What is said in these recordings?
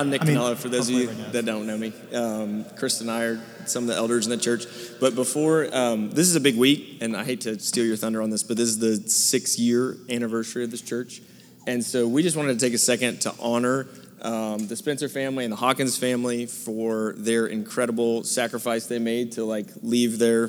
I'm Nick I mean, Canella, for those of you that don't know me. Um, Chris and I are some of the elders in the church. But before, um, this is a big week, and I hate to steal your thunder on this, but this is the six year anniversary of this church. And so we just wanted to take a second to honor um, the Spencer family and the Hawkins family for their incredible sacrifice they made to like leave their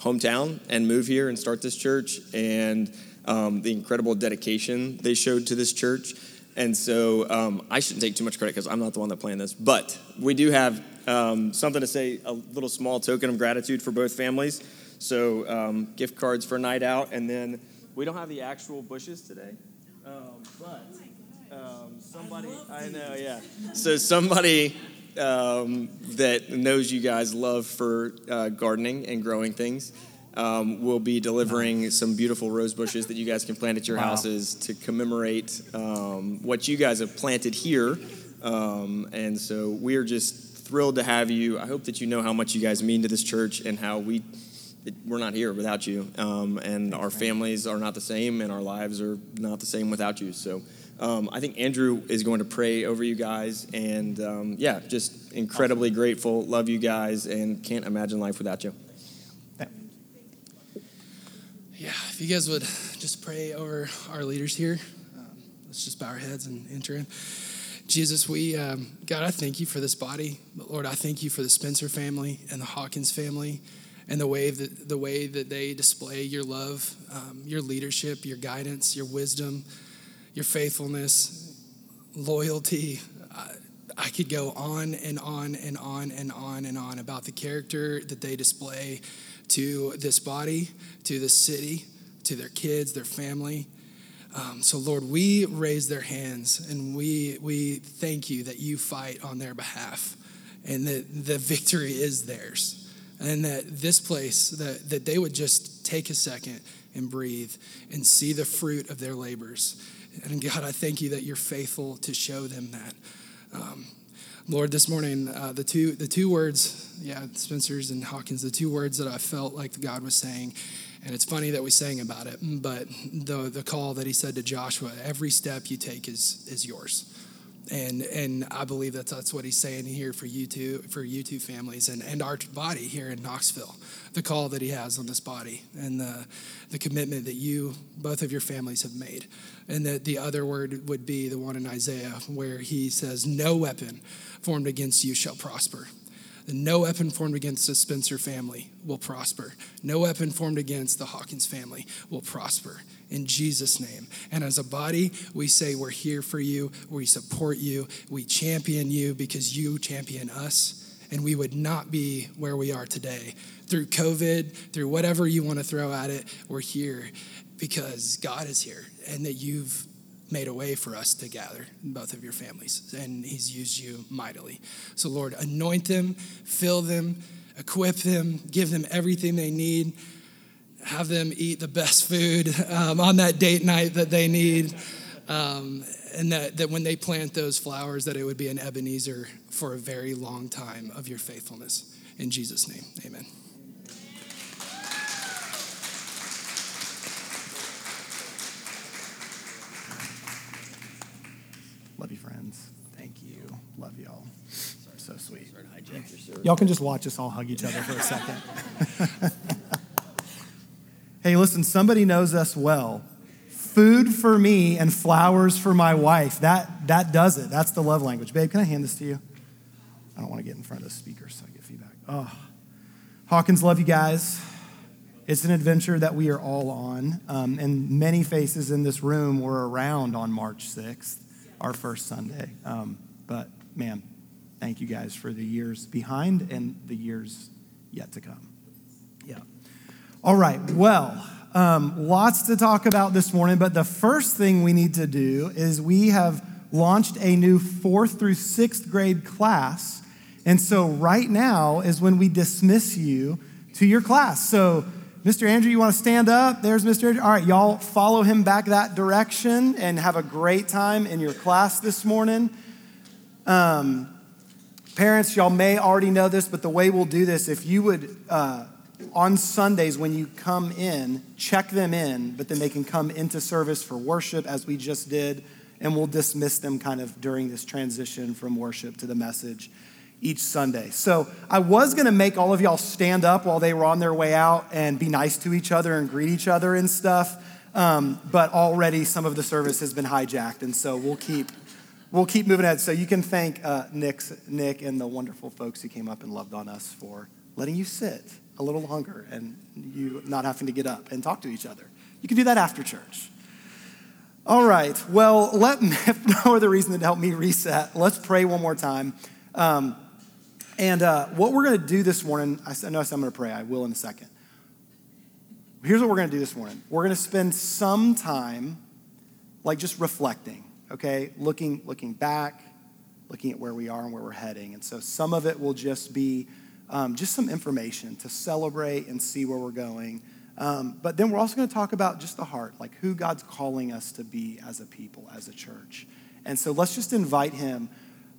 hometown and move here and start this church, and um, the incredible dedication they showed to this church. And so um, I shouldn't take too much credit because I'm not the one that planned this, but we do have um, something to say, a little small token of gratitude for both families. So um, gift cards for a night out, and then we don't have the actual bushes today, um, but um, somebody I, know, yeah. So somebody um, that knows you guys love for uh, gardening and growing things. Um, will be delivering some beautiful rose bushes that you guys can plant at your Wow. houses to commemorate um, what you guys have planted here. Um, and so we're just thrilled to have you. I hope that you know how much you guys mean to this church and how we we're not here without you. Um, and our families are not the same, and our lives are not the same without you. So um, I think Andrew is going to pray over you guys. And um, yeah, just incredibly grateful. Love you guys, and can't imagine life without you. Yeah, if you guys would just pray over our leaders here, um, let's just bow our heads and enter in. Jesus, we, um, God, I thank you for this body, but Lord, I thank you for the Spencer family and the Hawkins family and the way that, the way that they display your love, um, your leadership, your guidance, your wisdom, your faithfulness, loyalty. I, I could go on and on and on and on and on about the character that they display to this body, to this city, to their kids, their family. Um, so, Lord, we raise their hands and we, we thank you that you fight on their behalf and that the victory is theirs. And that this place, that, that they would just take a second and breathe and see the fruit of their labors. And God, I thank you that you're faithful to show them that. Um, Lord, this morning, uh, the two the two words, yeah, Spencer's and Hawkins, the two words that I felt like God was saying, and it's funny that we sang about it, but the the call that He said to Joshua, every step you take is is yours, and and I believe that that's what He's saying here for you two for you two families and and our body here in Knoxville, the call that He has on this body and the the commitment that you both of your families have made, and that the other word would be the one in Isaiah where He says, "No weapon." formed against you shall prosper. And no weapon formed against the Spencer family will prosper. No weapon formed against the Hawkins family will prosper in Jesus' name. And as a body, we say we're here for you, we support you, we champion you because you champion us. And we would not be where we are today. Through COVID, through whatever you want to throw at it, we're here because God is here and that you've made a way for us to gather both of your families and he's used you mightily. So lord anoint them fill them equip them give them everything they need. Have them eat the best food um, on that date night that they need um, and that, that when they plant those flowers that it would be an ebenezer for a very long time of your faithfulness. In jesus name amen Love you, friends. Thank you. Love y'all. So sweet. Y'all can just watch us all hug each other for a second. hey, listen, somebody knows us well. Food for me and flowers for my wife. That, that does it. That's the love language. Babe, can I hand this to you? I don't want to get in front of the speakers so I get feedback. Oh. Hawkins, love you guys. It's an adventure that we are all on, um, and many faces in this room were around on March 6th, our first Sunday. Um, but man, thank you guys for the years behind and the years yet to come. Yeah. All right, well, um, lots to talk about this morning, but the first thing we need to do is we have launched a new fourth through sixth grade class. And so right now is when we dismiss you to your class. So, Mr. Andrew, you want to stand up? There's Mr. Andrew. All right, y'all follow him back that direction and have a great time in your class this morning. Um, parents, y'all may already know this, but the way we'll do this, if you would, uh, on Sundays when you come in, check them in, but then they can come into service for worship as we just did and we'll dismiss them kind of during this transition from worship to the message each Sunday. So I was going to make all of y'all stand up while they were on their way out and be nice to each other and greet each other and stuff. Um, but already some of the service has been hijacked, and so we'll keep we'll keep moving ahead. So you can thank uh, Nick, Nick and the wonderful folks who came up and loved on us for letting you sit a little longer and you not having to get up and talk to each other. You can do that after church. All right. Well, let if no other reason than to help me reset, let's pray one more time. Um, and uh, what we're going to do this morning, I know I said I'm going to pray. I will in a second. Here's what we're going to do this morning. We're going to spend some time, like just reflecting, okay, looking looking back, looking at where we are and where we're heading. And so some of it will just be um, just some information to celebrate and see where we're going. Um, but then we're also going to talk about just the heart, like who God's calling us to be as a people, as a church. And so let's just invite Him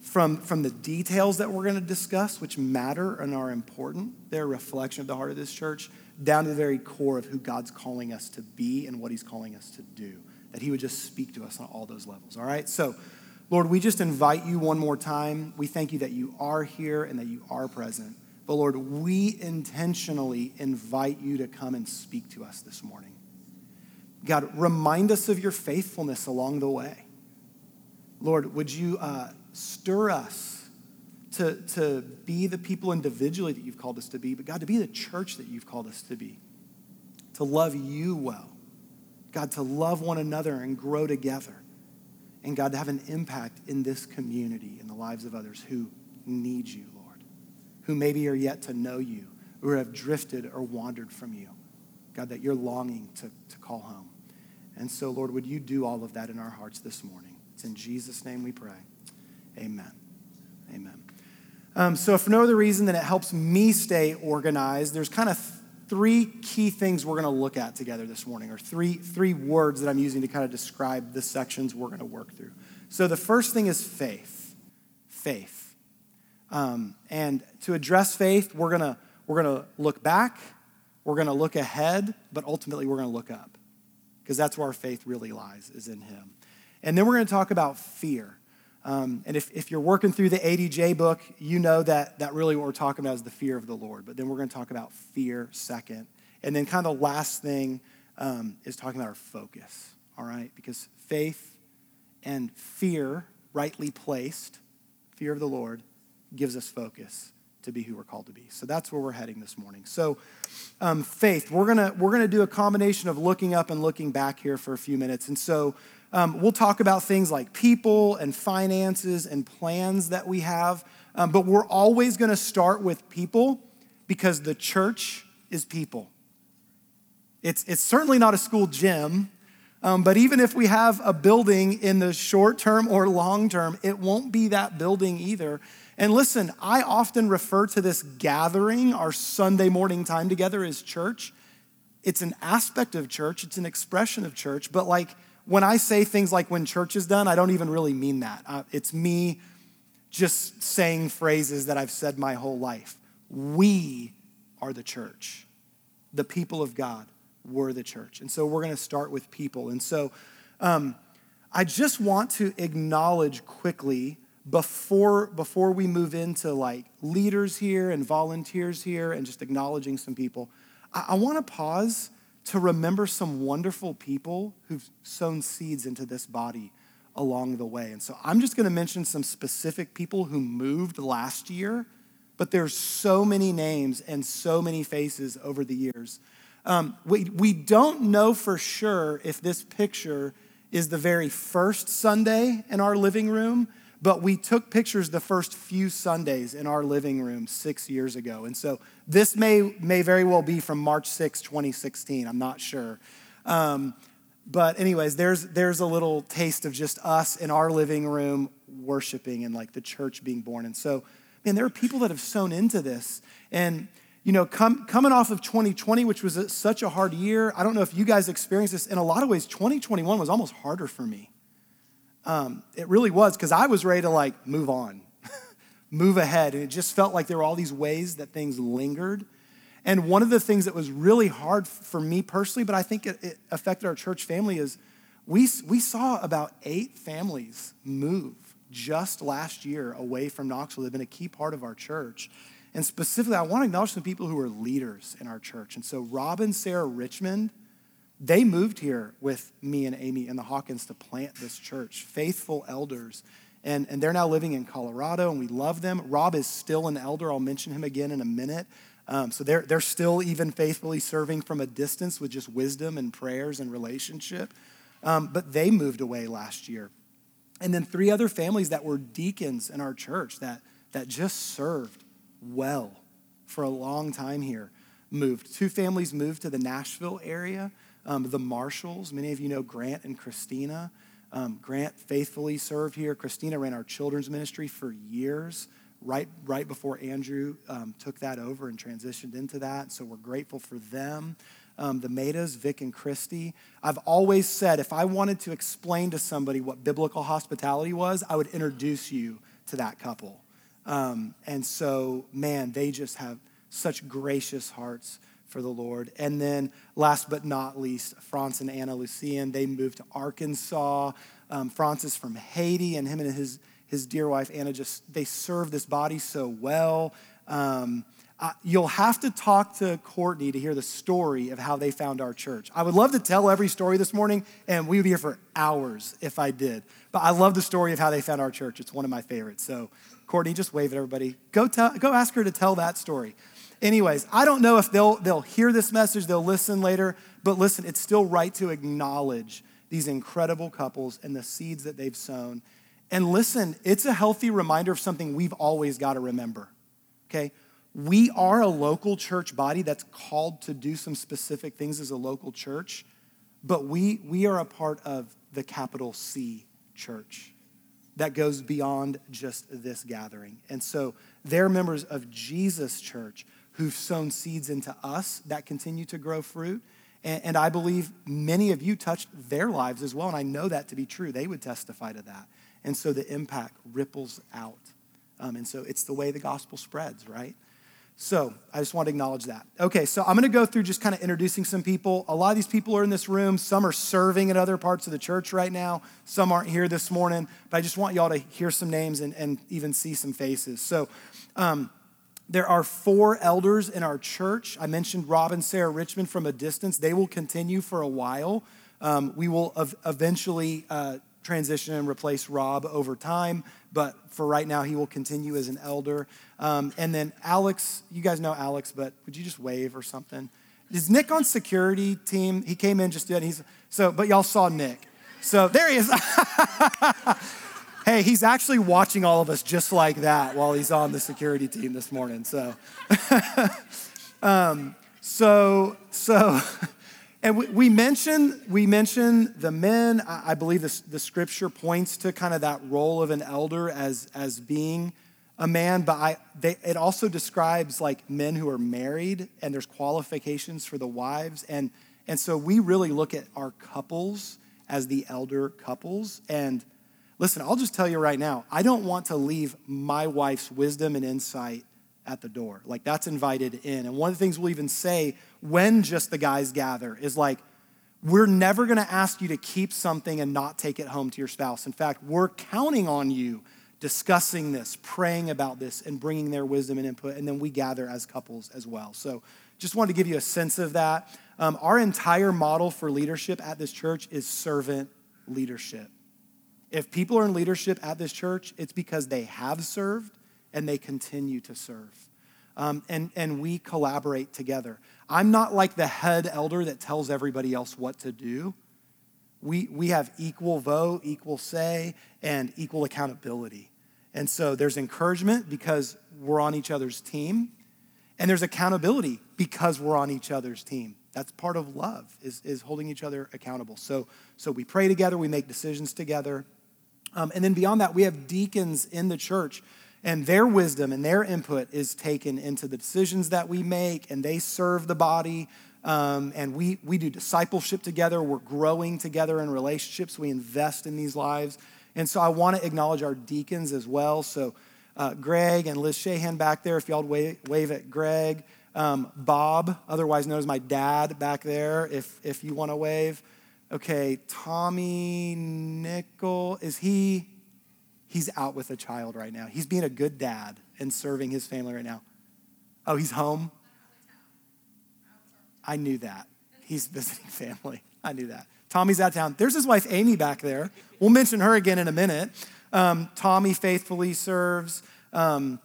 from, from the details that we're going to discuss, which matter and are important. They're a reflection of the heart of this church, down to the very core of who God's calling us to be and what He's calling us to do. That He would just speak to us on all those levels. All right? So, Lord, we just invite you one more time. We thank you that you are here and that you are present. But Lord, we intentionally invite you to come and speak to us this morning. God, remind us of your faithfulness along the way. Lord, would you uh, stir us to, to be the people individually that you've called us to be, but God, to be the church that you've called us to be, to love you well. God, to love one another and grow together. And God, to have an impact in this community, in the lives of others who need you, Lord, who maybe are yet to know you, or have drifted or wandered from you. God, that you're longing to, to call home. And so, Lord, would you do all of that in our hearts this morning? It's in Jesus' name we pray. Amen. Amen. Um, so, for no other reason than it helps me stay organized, there's kind of three key things we're going to look at together this morning, or three, three words that I'm using to kind of describe the sections we're going to work through. So, the first thing is faith. Faith. Um, and to address faith, we're going we're gonna look back, we're going to look ahead, but ultimately we're going to look up because that's where our faith really lies, is in Him. And then we're going to talk about fear. Um, and if, if you're working through the ADJ book, you know that, that really what we're talking about is the fear of the Lord. But then we're going to talk about fear second. And then, kind of the last thing um, is talking about our focus, all right? Because faith and fear, rightly placed, fear of the Lord, gives us focus to be who we're called to be. So that's where we're heading this morning. So, um, faith, we're gonna we're gonna do a combination of looking up and looking back here for a few minutes. And so um, we'll talk about things like people and finances and plans that we have. Um, but we're always gonna start with people because the church is people. It's it's certainly not a school gym. Um, but even if we have a building in the short term or long term, it won't be that building either. And listen, I often refer to this gathering, our Sunday morning time together, as church. It's an aspect of church, it's an expression of church, but like when I say things like when church is done, I don't even really mean that. Uh, it's me just saying phrases that I've said my whole life. We are the church, the people of God. We're the church. And so we're going to start with people. And so um, I just want to acknowledge quickly before before we move into like leaders here and volunteers here and just acknowledging some people i, I want to pause to remember some wonderful people who've sown seeds into this body along the way. And so i'm just going to mention some specific people who moved last year but there's so many names and so many faces over the years. Um, we, we don't know for sure if this picture is the very first sunday in our living room but we took pictures the first few Sundays in our living room six years ago. And so this may, may very well be from March 6, 2016. I'm not sure. Um, but, anyways, there's, there's a little taste of just us in our living room worshiping and like the church being born. And so, man, there are people that have sown into this. And, you know, com- coming off of 2020, which was a, such a hard year, I don't know if you guys experienced this. In a lot of ways, 2021 was almost harder for me. Um, it really was because I was ready to like move on, move ahead. And it just felt like there were all these ways that things lingered. And one of the things that was really hard for me personally, but I think it, it affected our church family, is we, we saw about eight families move just last year away from Knoxville. They've been a key part of our church. And specifically, I want to acknowledge some people who are leaders in our church. And so, Rob and Sarah Richmond, they moved here with me and Amy and the Hawkins to plant this church, faithful elders. And, and they're now living in Colorado, and we love them. Rob is still an elder. I'll mention him again in a minute. Um, so they're, they're still even faithfully serving from a distance with just wisdom and prayers and relationship. Um, but they moved away last year. And then three other families that were deacons in our church that, that just served well for a long time here moved. Two families moved to the Nashville area. Um, the Marshalls, many of you know Grant and Christina. Um, Grant faithfully served here. Christina ran our children's ministry for years, right, right before Andrew um, took that over and transitioned into that. So we're grateful for them. Um, the Metas, Vic and Christy. I've always said if I wanted to explain to somebody what biblical hospitality was, I would introduce you to that couple. Um, and so, man, they just have such gracious hearts for the Lord. And then, last but not least, Franz and Anna Lucian, they moved to Arkansas. Um, Franz is from Haiti, and him and his, his dear wife, Anna, just, they serve this body so well. Um, you'll have to talk to Courtney to hear the story of how they found our church. I would love to tell every story this morning, and we would be here for hours if I did. But I love the story of how they found our church. It's one of my favorites. So, Courtney, just wave at everybody. Go, tell, go ask her to tell that story. Anyways, I don't know if they'll, they'll hear this message, they'll listen later, but listen, it's still right to acknowledge these incredible couples and the seeds that they've sown. And listen, it's a healthy reminder of something we've always got to remember, okay? We are a local church body that's called to do some specific things as a local church, but we, we are a part of the capital C church that goes beyond just this gathering. And so they're members of Jesus' church who've sown seeds into us that continue to grow fruit. And, and, I believe many of you touched their lives as well. And I know that to be true. They would testify to that. And so the impact ripples out. Um, and so it's the way the gospel spreads, right? So I just want to acknowledge that. Okay, so I'm going to go through just kind of introducing some people. A lot of these people are in this room. Some are serving in other parts of the church right now. Some aren't here this morning. But I just want y'all to hear some names and, and even see some faces. So um, there are four elders in our church. I mentioned Rob and Sarah Richmond from a distance. They will continue for a while. Um, we will ev- eventually uh, transition and replace Rob over time, but for right now, he will continue as an elder. Um, and then Alex, you guys know Alex, but would you just wave or something? Is Nick on security team? He came in just yet. He's so, but y'all saw Nick. So there he is. hey, he's actually watching all of us just like that while he's on the security team this morning. So, um, so, so. And we, we mentioned we mentioned the men. I, I believe this, the scripture points to kind of that role of an elder as as being a man, but I, they, it also describes like men who are married and there's qualifications for the wives. And, and so we really look at our couples as the elder couples. And listen, I'll just tell you right now, I don't want to leave my wife's wisdom and insight at the door. Like that's invited in. And one of the things we'll even say when just the guys gather is like, we're never going to ask you to keep something and not take it home to your spouse. In fact, we're counting on you discussing this, praying about this, and bringing their wisdom and input. And then we gather as couples as well. So just wanted to give you a sense of that. Um, our entire model for leadership at this church is servant leadership. If people are in leadership at this church, it's because they have served and they continue to serve. Um, and, and we collaborate together. I'm not like the head elder that tells everybody else what to do. We, we have equal vote, equal say, and equal accountability. And so there's encouragement because we're on each other's team, and there's accountability because we're on each other's team. That's part of love, is, is holding each other accountable. So, so we pray together, we make decisions together. Um, and then beyond that, we have deacons in the church and their wisdom and their input is taken into the decisions that we make, and they serve the body. Um, and we, we do discipleship together. We're growing together in relationships. We invest in these lives. And so I want to acknowledge our deacons as well. So, uh, Greg and Liz Shahan back there, if y'all wave, wave at Greg. Um, Bob, otherwise known as my dad, back there, if, if you want to wave. Okay, Tommy Nickel, is he? He's out with a child right now. He's being a good dad and serving his family right now. Oh, he's home? I knew that. He's visiting family. I knew that. Tommy's out of town. There's his wife, Amy, back there. We'll mention her again in a minute. Um, Tommy faithfully serves. Um,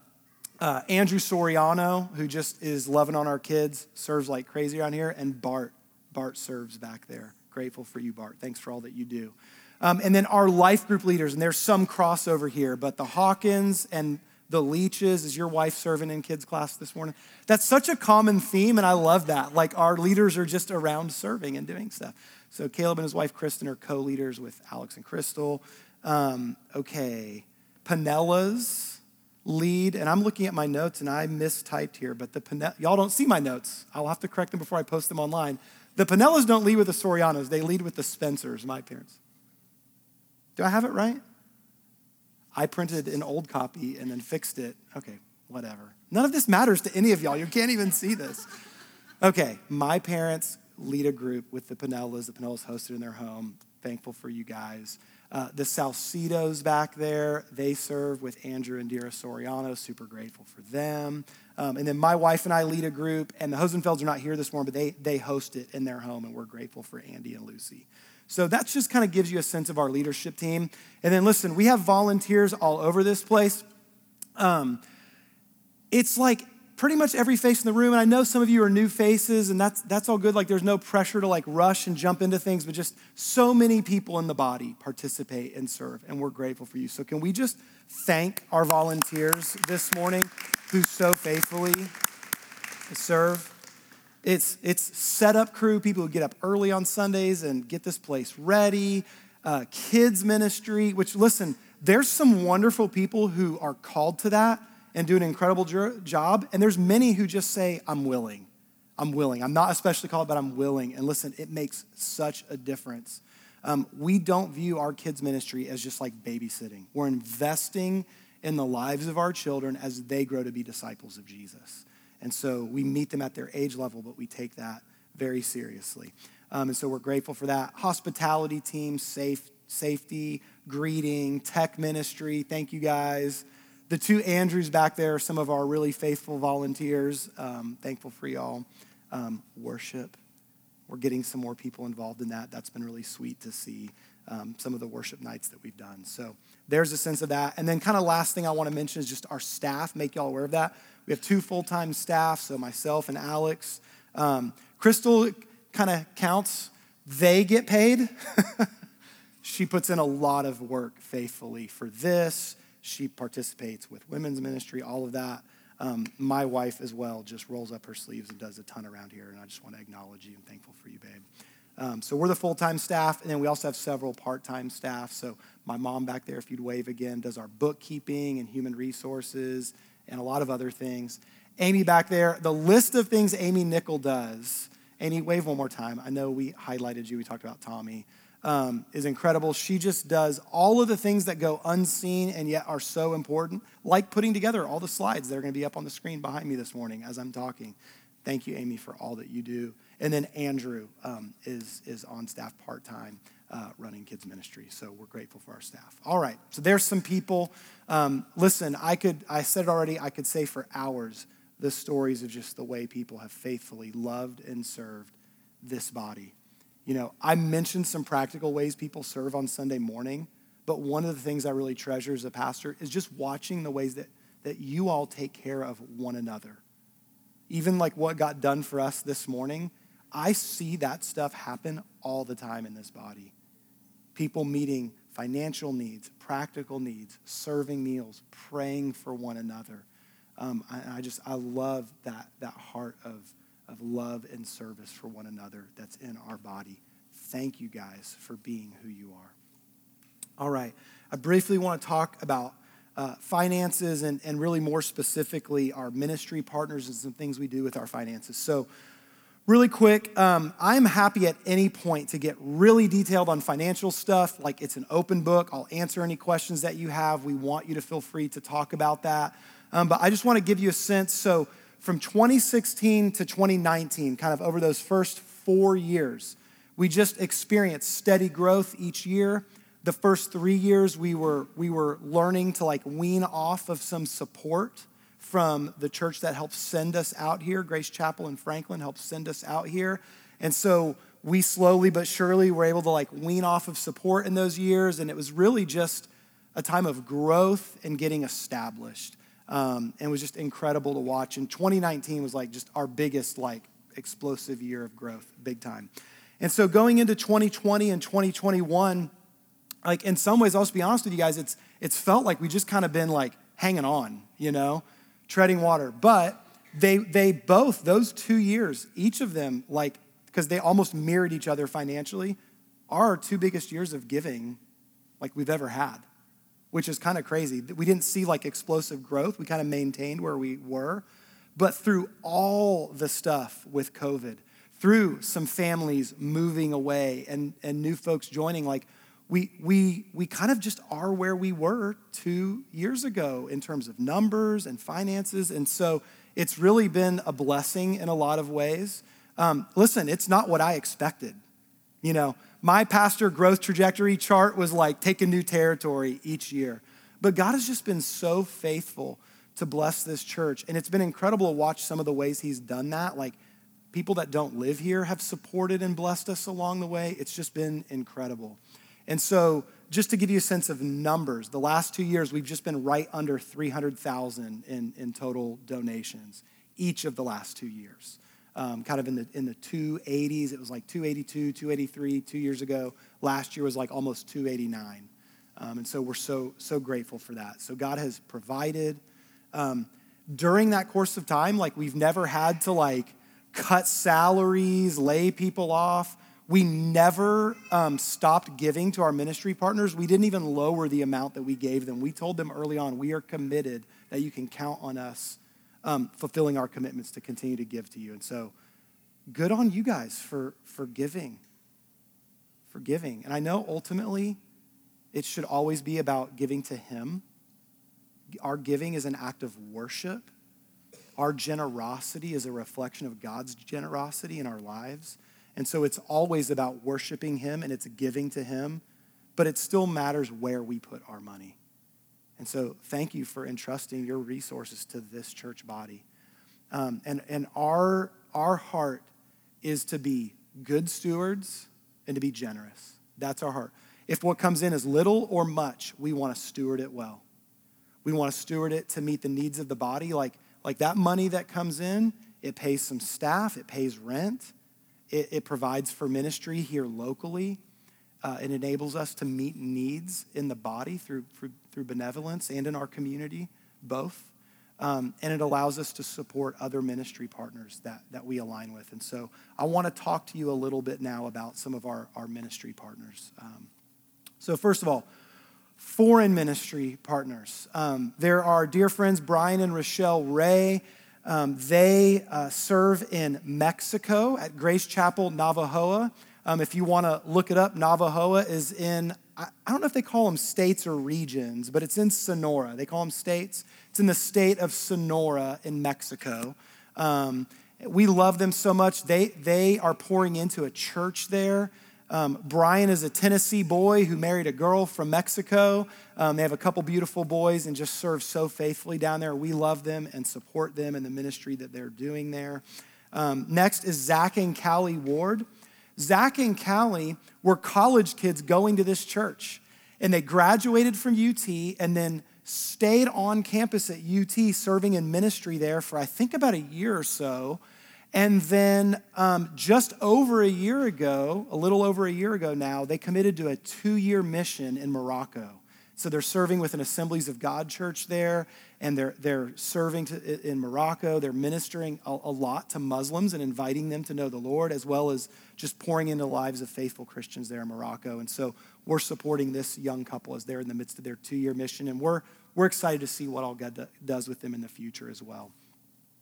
uh, Andrew Soriano, who just is loving on our kids, serves like crazy around here. And Bart. Bart serves back there. Grateful for you, Bart. Thanks for all that you do. Um, and then our life group leaders, and there's some crossover here, but the Hawkins and the Leeches, is your wife serving in kids' class this morning? That's such a common theme, and I love that. Like our leaders are just around serving and doing stuff. So Caleb and his wife Kristen are co-leaders with Alex and Crystal. Um, okay, Pinella's lead, and I'm looking at my notes and I mistyped here, but the Pinella, y'all don't see my notes. I'll have to correct them before I post them online. The Pinellas don't lead with the Sorianos, they lead with the Spencers, my parents. Do I have it right? I printed an old copy and then fixed it. Okay, whatever. None of this matters to any of y'all. You can't even see this. Okay, my parents lead a group with the Pinellas. The Pinellas hosted in their home. Thankful for you guys. Uh, the Salcedos back there, they serve with Andrew and Dira Soriano. Super grateful for them. Um, and then my wife and I lead a group, and the Hosenfelds are not here this morning, but they, they host it in their home, and we're grateful for Andy and Lucy. So that just kind of gives you a sense of our leadership team. And then listen, we have volunteers all over this place. Um, it's like pretty much every face in the room. And I know some of you are new faces, and that's, that's all good. Like there's no pressure to like rush and jump into things, but just so many people in the body participate and serve, and we're grateful for you. So can we just thank our volunteers this morning who so faithfully serve? It's, it's setup crew, people who get up early on Sundays and get this place ready. Uh, kids ministry, which listen, there's some wonderful people who are called to that and do an incredible job. And there's many who just say, I'm willing. I'm willing. I'm not especially called, but I'm willing. And listen, it makes such a difference. Um, we don't view our kids' ministry as just like babysitting. We're investing in the lives of our children as they grow to be disciples of Jesus. And so we meet them at their age level, but we take that very seriously. Um, and so we're grateful for that. Hospitality team, safe, safety, greeting, tech ministry. Thank you guys. The two Andrews back there are some of our really faithful volunteers. Um, thankful for y'all. Um, worship. We're getting some more people involved in that. That's been really sweet to see um, some of the worship nights that we've done. So there's a sense of that. And then, kind of last thing I want to mention is just our staff, make y'all aware of that. We have two full time staff, so myself and Alex. Um, Crystal kind of counts, they get paid. she puts in a lot of work faithfully for this she participates with women's ministry, all of that. Um, my wife as well just rolls up her sleeves and does a ton around here, and I just want to acknowledge you and thankful for you, babe. Um, so we're the full time staff, and then we also have several part time staff. So my mom back there, if you'd wave again, does our bookkeeping and human resources and a lot of other things. Amy back there, the list of things Amy Nickel does. Amy, wave one more time. I know we highlighted you. We talked about Tommy um, is incredible. She just does all of the things that go unseen and yet are so important, like putting together all the slides that are going to be up on the screen behind me this morning as I'm talking. Thank you, Amy, for all that you do. And then Andrew um, is, is on staff part time. Uh, running kids ministry so we're grateful for our staff all right so there's some people um, listen i could i said it already i could say for hours the stories of just the way people have faithfully loved and served this body you know, I mentioned some practical ways people serve on Sunday morning, but one of the things I really treasure as a pastor is just watching the ways that, that you all take care of one another. Even like what got done for us this morning, I see that stuff happen all the time in this body. People meeting financial needs, practical needs, serving meals, praying for one another. Um, I, I just, I love that, that heart of of love and service for one another that's in our body. Thank you guys for being who you are. All right, I briefly want to talk about uh, finances and, and really more specifically our ministry partners and some things we do with our finances. So, really quick, um, I'm happy at any point to get really detailed on financial stuff. Like it's an open book. I'll answer any questions that you have. We want you to feel free to talk about that. Um, but I just want to give you a sense. So, from 2016 to 2019, kind of over those first four years, We just experienced steady growth each year. The first three years, we were, we were learning to like wean off of some support from the church that helped send us out here. Grace Chapel in Franklin helped send us out here. And so we slowly but surely were able to like wean off of support in those years. And it was really just a time of growth and getting established. Um, and it was just incredible to watch. And 2019 was like just our biggest like explosive year of growth, big time. And so going into 2020 and 2021, like in some ways, I'll just be honest with you guys, it's it's felt like we just kind of been like hanging on, you know, treading water. But they they both those two years, each of them, like because they almost mirrored each other financially, are our two biggest years of giving like we've ever had which is kind of crazy. We didn't see like explosive growth. We kind of maintained where we were. But through all the stuff with COVID, through some families moving away and, and new folks joining, like we, we, we kind of just are where we were two years ago in terms of numbers and finances. And so it's really been a blessing in a lot of ways. Um, listen, it's not what I expected. You know, my pastor growth trajectory chart was like taking new territory each year. But God has just been so faithful to bless this church. And it's been incredible to watch some of the ways He's done that. Like people that don't live here have supported and blessed us along the way. It's just been incredible. And so, just to give you a sense of numbers, the last two years we've just been right under 300,000 in, in total donations, each of the last two years um, kind of in the, in the 280s. It was like 282, 283 two years ago. Last year was like almost 289. Um, and so we're so, so grateful for that. So God has provided. Um, during that course of time, like we've never had to like cut salaries, lay people off. We never um, stopped giving to our ministry partners. We didn't even lower the amount that we gave them. We told them early on, we are committed that you can count on us um, fulfilling our commitments to continue to give to you. And so, good on you guys for, for giving. For giving. And I know ultimately it should always be about giving to Him. Our giving is an act of worship. Our generosity is a reflection of God's generosity in our lives. And so it's always about worshiping Him and it's giving to Him, but it still matters where we put our money. And so thank you for entrusting your resources to this church body. Um, and and our, our heart is to be good stewards and to be generous. That's our heart. If what comes in is little or much, we want to steward it well. We want to steward it to meet the needs of the body. Like, like that money that comes in, it pays some staff, it pays rent, it, it provides for ministry here locally. Uh, it enables us to meet needs in the body through, through, through benevolence and in our community, both. Um, and it allows us to support other ministry partners that, that we align with. And so I want to talk to you a little bit now about some of our, our ministry partners. Um, so, first of all, foreign ministry partners. Um, there are dear friends Brian and Rochelle Ray. Um, they uh, serve in Mexico at Grace Chapel, Navojoa. Um, if you want to look it up, Navojoa is in, I, I don't know if they call them states or regions, but it's in Sonora. They call them states. It's in the state of Sonora in Mexico. Um, we love them so much. They, they are pouring into a church there. Um, Brian is a Tennessee boy who married a girl from Mexico. Um, they have a couple beautiful boys and just serve so faithfully down there. We love them and support them in the ministry that they're doing there. Um, next is Zach and Callie Ward. Zach and Callie were college kids going to this church, and they graduated from UT and then stayed on campus at UT serving in ministry there for I think about a year or so. And then um, just over a year ago, a little over a year ago now, they committed to a two year mission in Morocco. So they're serving with an Assemblies of God church there, and they're, they're serving to, in Morocco. They're ministering a, a, lot to Muslims and inviting them to know the Lord, as well as just pouring into lives of faithful Christians there in Morocco. And so we're supporting this young couple as they're in the midst of their two year mission, and we're, we're excited to see what all God does with them in the future as well.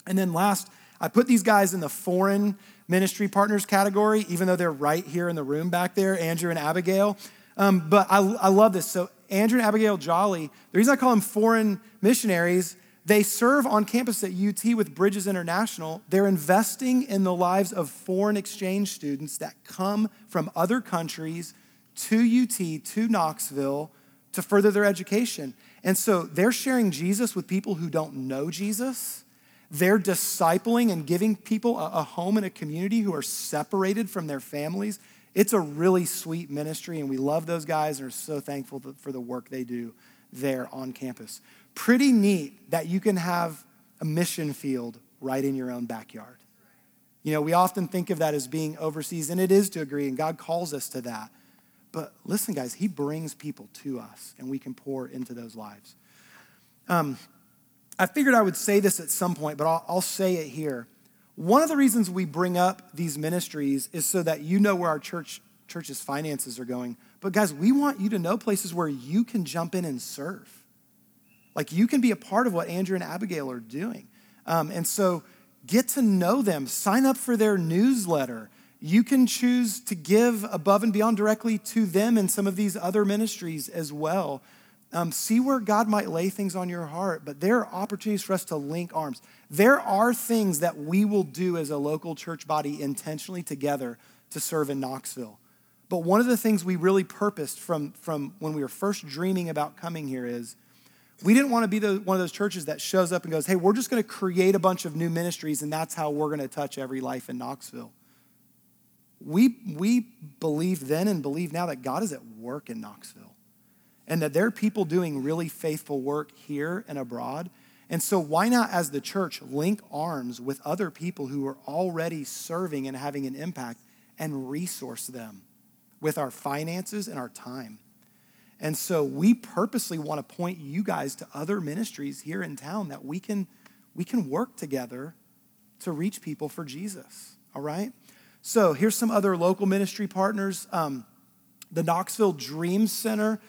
And then last, I put these guys in the foreign ministry partners category, even though they're right here in the room back there, Andrew and Abigail. Um, but I, I love this. So Andrew and Abigail Jolly, the reason I call them foreign missionaries, they serve on campus at UT with Bridges International. They're investing in the lives of foreign exchange students that come from other countries to UT, to Knoxville, to further their education. And so they're sharing Jesus with people who don't know Jesus. They're discipling and giving people a, home and a community who are separated from their families. It's a really sweet ministry, and we love those guys and are so thankful for the work they do there on campus pretty neat that you can have a mission field right in your own backyard. You know, we often think of that as being overseas, and it is to agree, and God calls us to that. But listen, guys, He brings people to us, and we can pour into those lives. Um, I figured I would say this at some point, but I'll, I'll say it here. One of the reasons we bring up these ministries is so that you know where our church church's finances are going. But guys, we want you to know places where you can jump in and serve. Like you can be a part of what Andrew and Abigail are doing. Um, and so get to know them, sign up for their newsletter. You can choose to give above and beyond directly to them and some of these other ministries as well. Um, see where God might lay things on your heart, but there are opportunities for us to link arms. There are things that we will do as a local church body intentionally together to serve in Knoxville. But one of the things we really purposed from, from when we were first dreaming about coming here is we didn't want to be the, one of those churches that shows up and goes, hey, we're just going to create a bunch of new ministries and that's how we're going to touch every life in Knoxville. We, we believe then and believe now that God is at work in Knoxville and that there are people doing really faithful work here and abroad. And so, why not, as the church, link arms with other people who are already serving and having an impact and resource them with our finances and our time? And so we purposely want to point you guys to other ministries here in town that we can, we can work together to reach people for Jesus. All right? So here's some other local ministry partners. Um, the Knoxville Dream Center.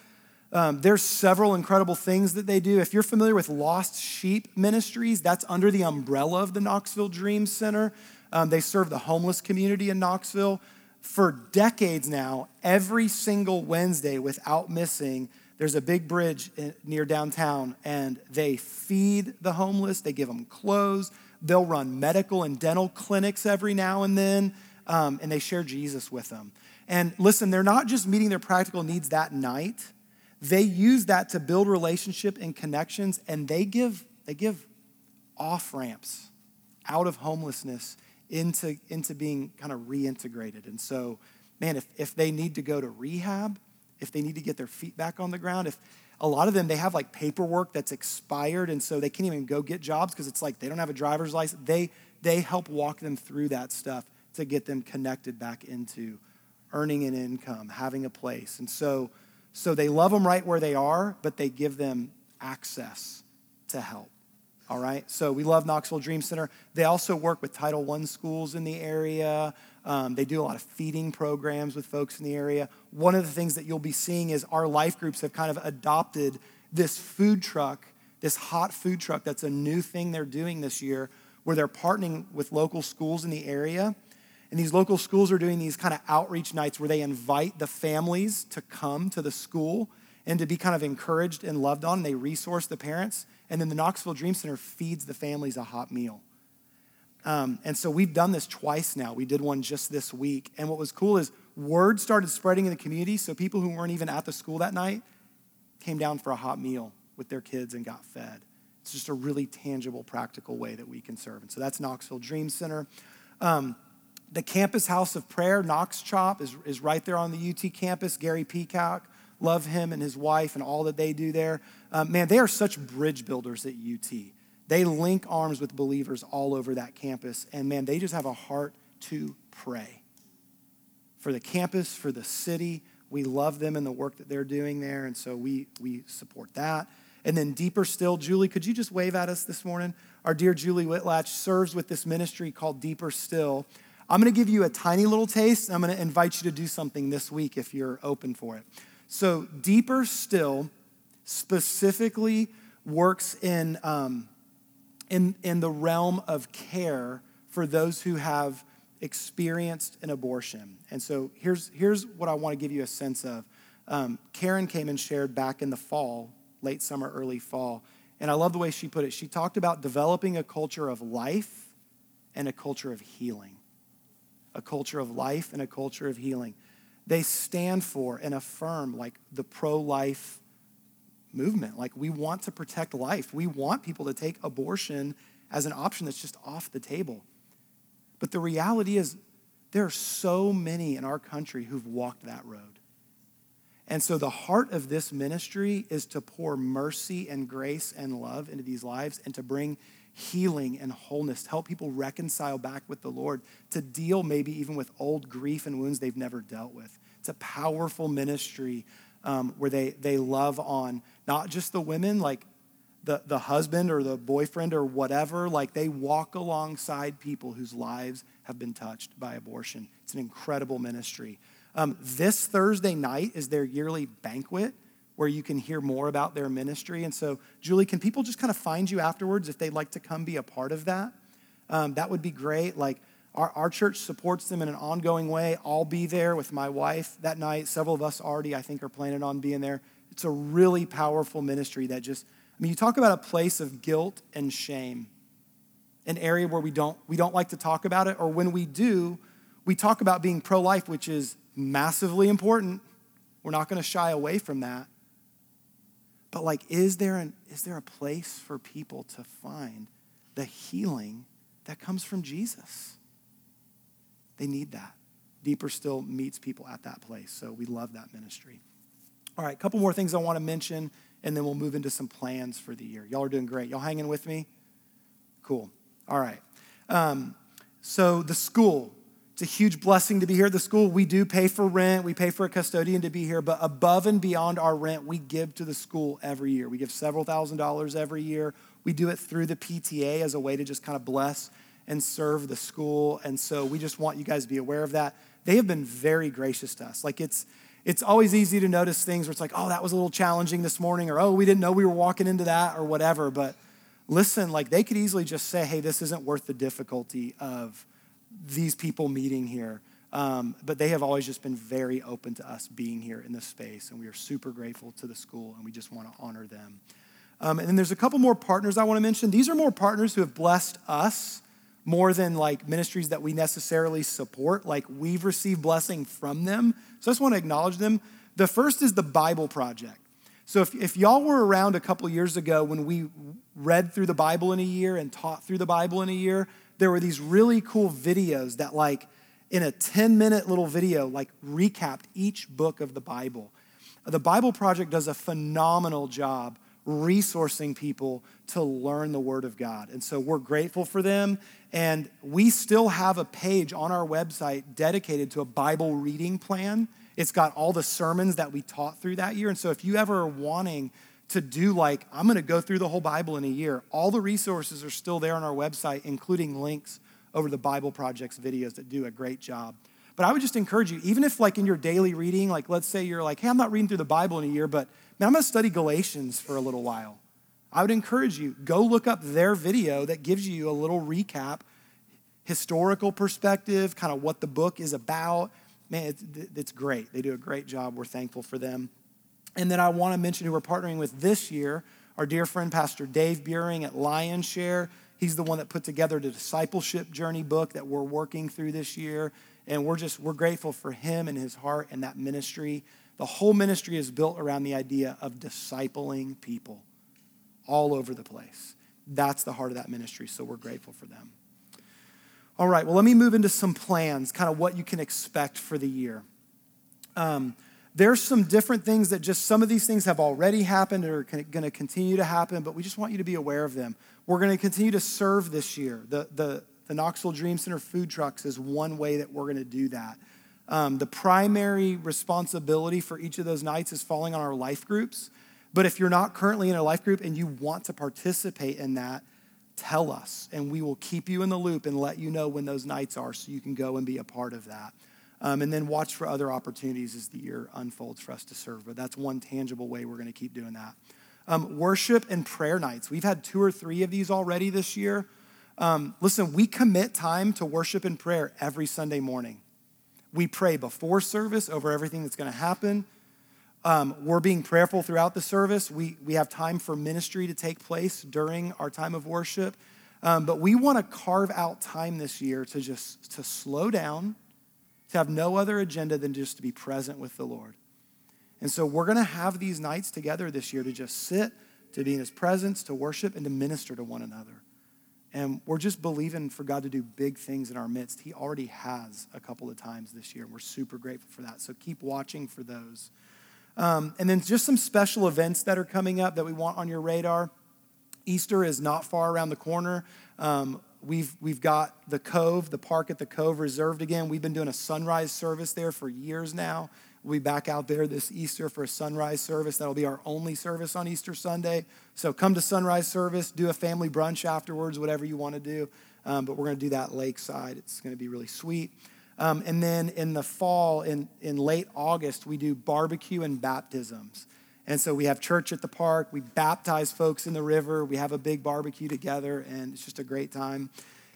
Um, there's several incredible things that they do. If you're familiar with Lost Sheep Ministries, that's under the umbrella of the Knoxville Dream Center. Um, they serve the homeless community in Knoxville for decades now, every single Wednesday without missing, there's a big bridge near downtown, and they feed the homeless, they give them clothes, they'll run medical and dental clinics every now and then, um, and they share Jesus with them. And listen, they're not just meeting their practical needs that night, they use that to build relationship and connections, and they give, they give off ramps out of homelessness into, into being kind of reintegrated. And so, man, if, if they need to go to rehab, if they need to get their feet back on the ground, if a lot of them, they have like paperwork that's expired, and so they can't even go get jobs because it's like they don't have a driver's license. They, they help walk them through that stuff to get them connected back into earning an income, having a place. And so, so they love them right where they are, but they give them access to help. All right, so we love Knoxville Dream Center. They also work with Title I schools in the area. Um, they do a lot of feeding programs with folks in the area. One of the things that you'll be seeing is our life groups have kind of adopted this food truck, this hot food truck that's a new thing they're doing this year, where they're partnering with local schools in the area. And these local schools are doing these kind of outreach nights where they invite the families to come to the school and to be kind of encouraged and loved on. They resource the parents. And then the Knoxville Dream Center feeds the families a hot meal. Um, and so we've done this twice now. We did one just this week. And what was cool is word started spreading in the community. So people who weren't even at the school that night came down for a hot meal with their kids and got fed. It's just a really tangible, practical way that we can serve. And so that's Knoxville Dream Center. Um, the Campus House of Prayer, Knox Chop, is, is right there on the UT campus. Gary Peacock love him and his wife and all that they do there. Uh, man, they are such bridge builders at UT. They link arms with believers all over that campus. And man, they just have a heart to pray for the campus, for the city. We love them and the work that they're doing there. And so we, we support that. And then deeper still, Julie, could you just wave at us this morning? Our dear Julie Whitlatch serves with this ministry called Deeper Still. I'm going to give you a tiny little taste. I'm going to invite you to do something this week if you're open for it. So, deeper still specifically works in, um, in, in the realm of care for those who have experienced an abortion. And so, here's, here's what I want to give you a sense of. Um, Karen came and shared back in the fall, late summer, early fall, And I love the way she put it. She talked about developing a culture of life and a culture of healing. A culture of life and a culture of healing. They stand for and affirm like the pro life movement. Like we want to protect life. We want people to take abortion as an option that's just off the table. But the reality is, there are so many in our country who've walked that road. And so the heart of this ministry is to pour mercy and grace and love into these lives and to bring healing and wholeness, to help people reconcile back with the Lord, to deal maybe even with old grief and wounds they've never dealt with. It's a powerful ministry um, where they, they love on not just the women, like the, the husband or the boyfriend or whatever, like they walk alongside people whose lives have been touched by abortion. It's an incredible ministry. Um, this Thursday night is their yearly banquet where you can hear more about their ministry. And so, Julie, can people just kind of find you afterwards if they'd like to come be a part of that? Um, that would be great. Like, our, our church supports them in an ongoing way. I'll be there with my wife that night. Several of us already, I think, are planning on being there. It's a really powerful ministry that just, I mean, you talk about a place of guilt and shame, an area where we don't, we don't like to talk about it, or when we do, we talk about being pro life, which is massively important. We're not going to shy away from that. But, like, is there, an, is there a place for people to find the healing that comes from Jesus? They need that. Deeper Still meets people at that place. So we love that ministry. All right, a couple more things I want to mention, and then we'll move into some plans for the year. Y'all are doing great. Y'all hanging with me? Cool. All right. Um, so the school, it's a huge blessing to be here at the school. We do pay for rent, we pay for a custodian to be here, but above and beyond our rent, we give to the school every year. We give several thousand dollars every year. We do it through the PTA as a way to just kind of bless and serve the school. And so we just want you guys to be aware of that. They have been very gracious to us. Like it's it's always easy to notice things where it's like, oh, that was a little challenging this morning, or oh, we didn't know we were walking into that, or whatever. But listen, like they could easily just say, hey, this isn't worth the difficulty of these people meeting here. Um, but they have always just been very open to us being here in this space, and we are super grateful to the school, and we just want to honor them. Um, and then there's a couple more partners I want to mention. These are more partners who have blessed us more than like ministries that we necessarily support. Like we've received blessing from them. So I just want to acknowledge them. The first is the Bible Project. So if, if y'all were around a couple years ago when we read through the Bible in a year and taught through the Bible in a year, there were these really cool videos that like in a 10 minute little video like recapped each book of the Bible. The Bible Project does a phenomenal job resourcing people to learn the Word of God. And so we're grateful for them. And we still have a page on our website dedicated to a Bible reading plan. It's got all the sermons that we taught through that year. And so if you ever are wanting to do like, I'm going to go through the whole Bible in a year, all the resources are still there on our website, including links over the Bible Project's videos that do a great job. But I would just encourage you, even if like in your daily reading, like let's say you're like, hey, I'm not reading through the Bible in a year, but man, I'm going to study Galatians for a little while. I would encourage you, go look up their video that gives you a little recap, historical perspective, kind of what the book is about. Man, it's, it's great. They do a great job. We're thankful for them. And then I want to mention who we're partnering with this year, our dear friend, Pastor Dave Buehring at Lionshare. He's the one that put together the discipleship journey book that we're working through this year. And we're just, we're grateful for him and his heart and that ministry. The whole ministry is built around the idea of discipling people all over the place. That's the heart of that ministry, so we're grateful for them. All right, well, let me move into some plans, kind of what you can expect for the year. Um, there's some different things that just some of these things have already happened or are going to continue to happen, but we just want you to be aware of them. We're going to continue to serve this year. The, the, the Knoxville Dream Center food trucks is one way that we're going to do that. Um, the primary responsibility for each of those nights is falling on our life groups. But if you're not currently in a life group and you want to participate in that, tell us and we will keep you in the loop and let you know when those nights are so you can go and be a part of that. Um, and then watch for other opportunities as the year unfolds for us to serve. But that's one tangible way we're going to keep doing that. Um, worship and prayer nights. We've had two or three of these already this year. Um, listen, we commit time to worship and prayer every Sunday morning. We pray before service over everything that's going to happen. Um, we're being prayerful throughout the service. We, we have time for ministry to take place during our time of worship. Um, but we want to carve out time this year to just to slow down, to have no other agenda than just to be present with the Lord. And so we're going to have these nights together this year to just sit, to be in his presence, to worship, and to minister to one another. And we're just believing for God to do big things in our midst. He already has a couple of times this year. We're super grateful for that. So keep watching for those. Um, and then just some special events that are coming up that we want on your radar. Easter is not far around the corner. Um, we've, we've got the Cove, the park at the Cove reserved again. We've been doing a sunrise service there for years now. We'll be back out there this Easter for a sunrise service. That'll be our only service on Easter Sunday. So come to sunrise service, do a family brunch afterwards, whatever you want to do. Um, but we're going to do that lakeside. It's going to be really sweet. Um, and then in the fall, in, in late August, we do barbecue and baptisms. And so we have church at the park. We baptize folks in the river. We have a big barbecue together, and it's just a great time.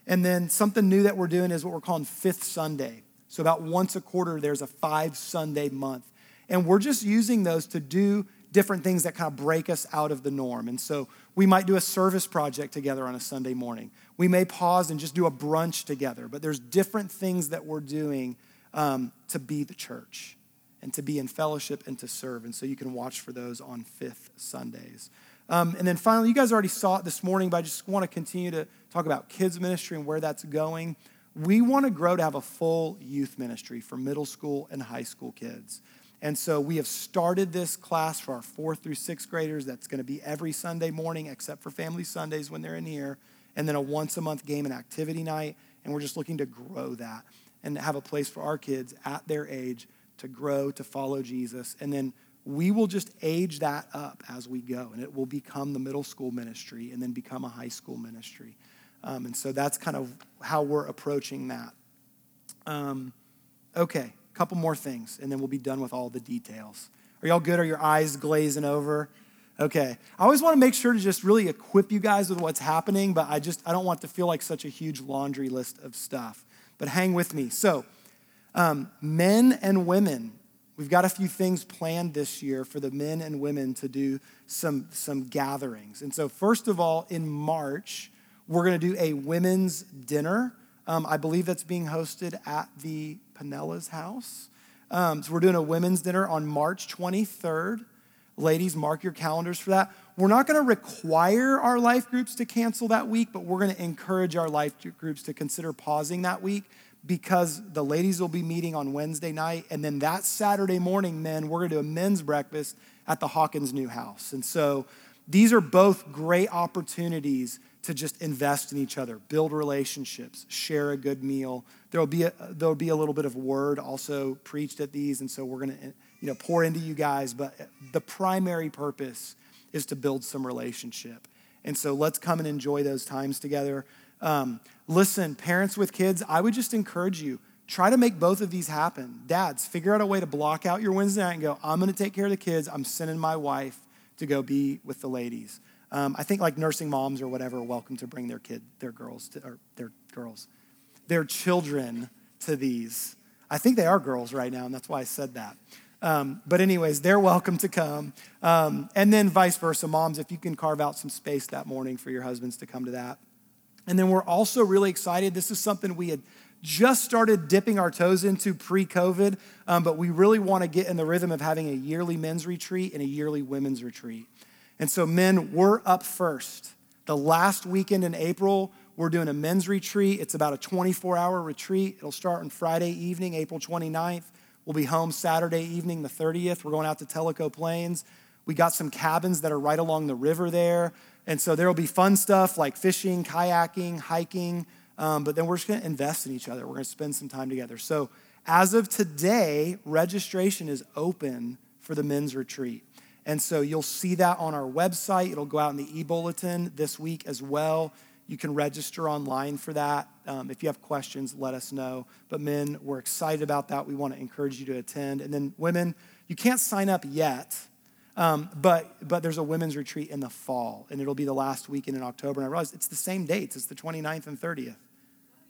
And then something new that we're doing is what we're calling Fifth Sunday. So about once a quarter, there's a five Sunday month. And we're just using those to do different things that kind of break us out of the norm. And so we might do a service project together on a Sunday morning. We may pause and just do a brunch together, but there's different things that we're doing um, to be the church and to be in fellowship and to serve. And so you can watch for those on fifth Sundays. Um, and then finally, you guys already saw it this morning, but I just want to continue to talk about kids' ministry and where that's going. We want to grow to have a full youth ministry for middle school and high school kids. And so we have started this class for our fourth through sixth graders. That's going to be every Sunday morning, except for family Sundays when they're in here, and then a once a month game and activity night. And we're just looking to grow that and have a place for our kids at their age to grow, to follow Jesus. And then we will just age that up as we go, and it will become the middle school ministry and then become a high school ministry. Um, and so that's kind of how we're approaching that. Um, okay a couple more things, and then we'll be done with all the details. Are y'all good? Are your eyes glazing over? Okay. I always want to make sure to just really equip you guys with what's happening, but I just I don't want to feel like such a huge laundry list of stuff. But hang with me. So, um, men and women, we've got a few things planned this year for the men and women to do some some gatherings. And so, first of all, in March, we're going to do a women's dinner. Um, I believe that's being hosted at the Pinella's house. Um, so we're doing a women's dinner on March 23rd. Ladies, mark your calendars for that. We're not going to require our life groups to cancel that week, but we're going to encourage our life groups to consider pausing that week because the ladies will be meeting on Wednesday night. And then that Saturday morning, men, we're going to do a men's breakfast at the Hawkins new house. And so these are both great opportunities to just invest in each other, build relationships, share a good meal. There'll be a, there'll be a little bit of word also preached at these, and so we're going to you know pour into you guys. But the primary purpose is to build some relationship, and so let's come and enjoy those times together. Um, listen, parents with kids, I would just encourage you try to make both of these happen. Dads, figure out a way to block out your Wednesday night and go. I'm going to take care of the kids. I'm sending my wife to go be with the ladies. Um, I think like nursing moms or whatever are welcome to bring their kid, their girls, to, or their girls, their children to these. I think they are girls right now, and that's why I said that. Um, but anyways, they're welcome to come. Um, and then vice versa, moms, if you can carve out some space that morning for your husbands to come to that. And then we're also really excited. This is something we had just started dipping our toes into pre COVID, um, but we really want to get in the rhythm of having a yearly men's retreat and a yearly women's retreat. And so, men, we're up first. The last weekend in April, we're doing a men's retreat. It's about a 24 hour retreat. It'll start on Friday evening, April 29th. We'll be home Saturday evening, the 30th. We're going out to Tellico Plains. We got some cabins that are right along the river there. And so there will be fun stuff like fishing, kayaking, hiking. Um, but then we're just going to invest in each other. We're going to spend some time together. So as of today, registration is open for the men's retreat. And so you'll see that on our website. It'll go out in the e bulletin this week as well. You can register online for that. Um, if you have questions, let us know. But men, we're excited about that. We want to encourage you to attend. And then women, you can't sign up yet, um, but, but there's a women's retreat in the fall, and it'll be the last weekend in October. And I realized it's the same dates, it's the 29th and 30th.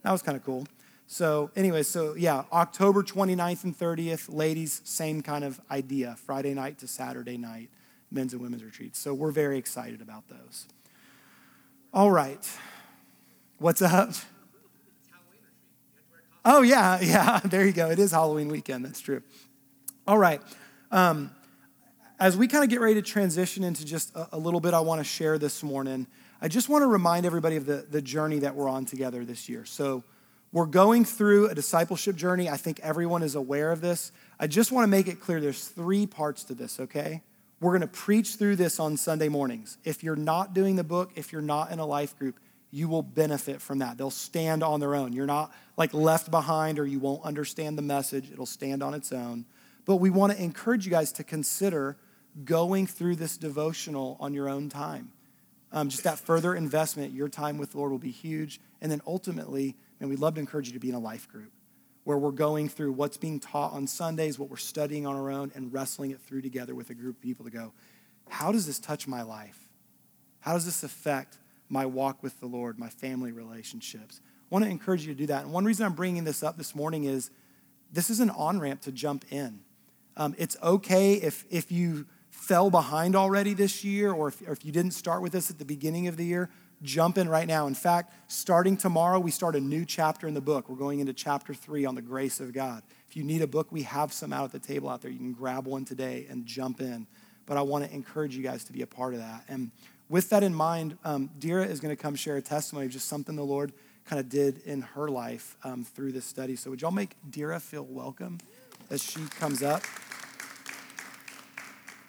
That was kind of cool. So, anyway, so yeah, October 29th and 30th, ladies, same kind of idea Friday night to Saturday night, men's and women's retreats. So, we're very excited about those. All right. What's up? Oh, yeah, yeah, there you go. It is Halloween weekend. That's true. All right. Um, as we kind of get ready to transition into just a, a little bit, I want to share this morning. I just want to remind everybody of the, the journey that we're on together this year. So, we're going through a discipleship journey. I think everyone is aware of this. I just want to make it clear there's three parts to this, okay? We're going to preach through this on Sunday mornings. If you're not doing the book, if you're not in a life group, you will benefit from that. They'll stand on their own. You're not like left behind or you won't understand the message. It'll stand on its own. But we want to encourage you guys to consider going through this devotional on your own time. Um, just that further investment, your time with the Lord will be huge. And then ultimately, and we'd love to encourage you to be in a life group where we're going through what's being taught on Sundays, what we're studying on our own, and wrestling it through together with a group of people to go, how does this touch my life? How does this affect my walk with the Lord, my family relationships? I want to encourage you to do that. And one reason I'm bringing this up this morning is this is an on ramp to jump in. Um, it's okay if, if you fell behind already this year or if, or if you didn't start with this at the beginning of the year jump in right now. In fact, starting tomorrow, we start a new chapter in the book. We're going into chapter three on the grace of God. If you need a book, we have some out at the table out there. You can grab one today and jump in. But I want to encourage you guys to be a part of that. And with that in mind, um, Dira is going to come share a testimony of just something the Lord kind of did in her life um, through this study. So, would y'all make Dira feel welcome as she comes up?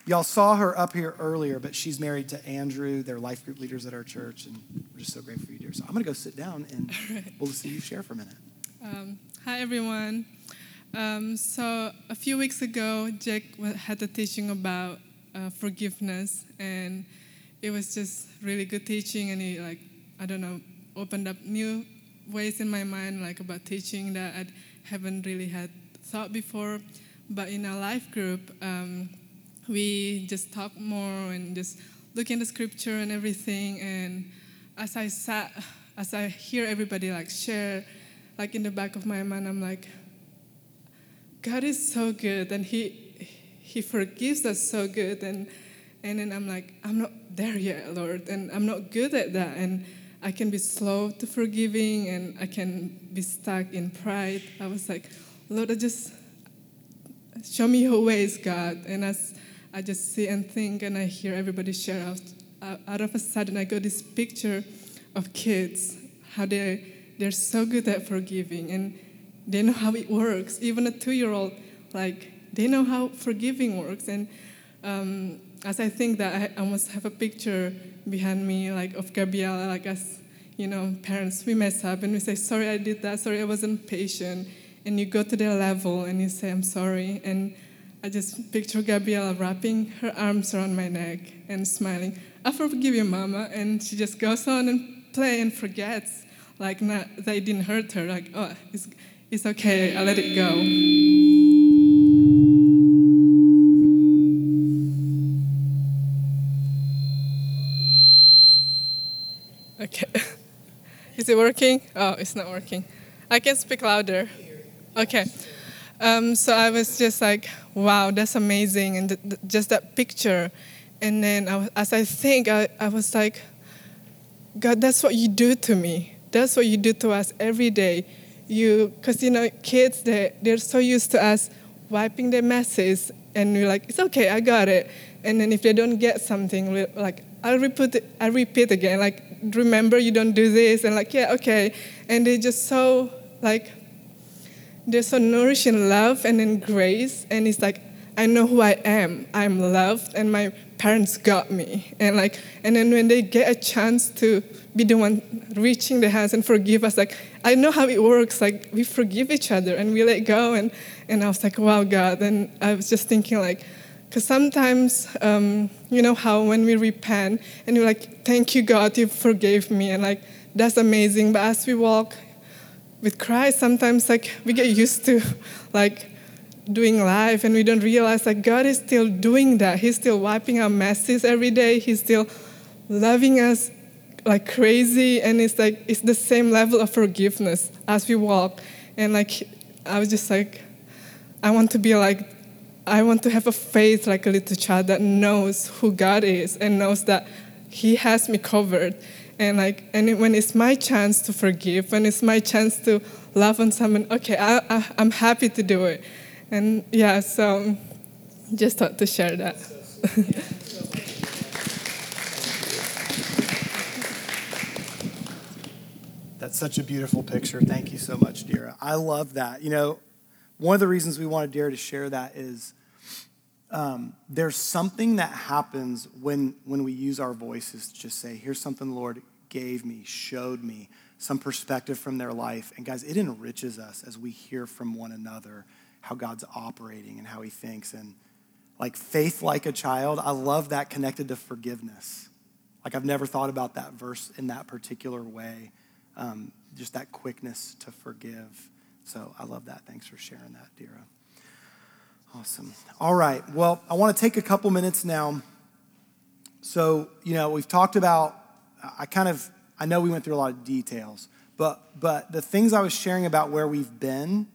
Y'all saw her up here earlier, but she's married to Andrew. They're life group leaders at our church, and we're just so grateful for you, dear. So I'm going to go sit down, and right. we'll see you share for a minute. Um, hi, everyone. Um, so a few weeks ago, Jack had a teaching about uh, forgiveness, and it was just really good teaching, and he like I don't know opened up new ways in my mind, like about teaching that I haven't really had thought before. But in a life group. Um, we just talk more and just look in the scripture and everything. And as I sat, as I hear everybody like share, like in the back of my mind, I'm like, God is so good, and He He forgives us so good, and and then I'm like, I'm not there yet, Lord, and I'm not good at that, and I can be slow to forgiving, and I can be stuck in pride. I was like, Lord, I just show me your ways, God, and as I just sit and think and I hear everybody share out. Uh, out of a sudden, I got this picture of kids, how they, they're so good at forgiving and they know how it works. Even a two year old, like, they know how forgiving works. And um, as I think that, I almost have a picture behind me, like, of Gabriella, like, as, you know, parents, we mess up and we say, sorry, I did that, sorry, I wasn't patient. And you go to their level and you say, I'm sorry. And I just picture Gabriella wrapping her arms around my neck and smiling. I forgive you, Mama. And she just goes on and play and forgets, like not, they didn't hurt her. Like, oh, it's, it's okay. I let it go. Okay. Is it working? Oh, it's not working. I can speak louder. Okay. Um, so I was just like, wow, that's amazing. And th- th- just that picture. And then I as I think, I, I was like, God, that's what you do to me. That's what you do to us every day. You, because you know, kids, they, they're so used to us wiping their messes, and we're like, it's okay, I got it. And then if they don't get something, we're like, I'll repeat, it, I'll repeat again. Like, remember, you don't do this, and like, yeah, okay. And they're just so like there's a nourishing love and then grace, and it's like I know who I am. I'm loved, and my parents got me. And like, and then when they get a chance to be the one reaching the hands and forgive us, like I know how it works. Like we forgive each other and we let go. And and I was like, wow, God. And I was just thinking like, because sometimes, um, you know how when we repent and you're like, thank you, God, you forgave me, and like that's amazing. But as we walk with Christ, sometimes like we get used to like doing life and we don't realize that God is still doing that. He's still wiping our messes every day. He's still loving us like crazy and it's like it's the same level of forgiveness as we walk And like, I was just like, I want to be like, I want to have a faith like a little child that knows who God is and knows that He has me covered. And like, and when it's my chance to forgive, when it's my chance to love on someone, okay, I, I, I'm happy to do it. And yeah, so just thought to share that. That's such a beautiful picture. Thank you so much, Dira. I love that. You know, one of the reasons we wanted Dira to share that is um, there's something that happens when when we use our voices to just say, "Here's something Lord gave me, showed me, some perspective from their life." And guys, it enriches us as we hear from one another how God's operating and how He thinks. And like faith, like a child, I love that connected to forgiveness. Like I've never thought about that verse in that particular way um, just that quickness to forgive. So I love that. Thanks for sharing that, Dira. Awesome. All right. Well, I want to take a couple minutes now. So, you know, we've talked about, I kind of, I know we went through a lot of details, but, but the things I was sharing about where we've been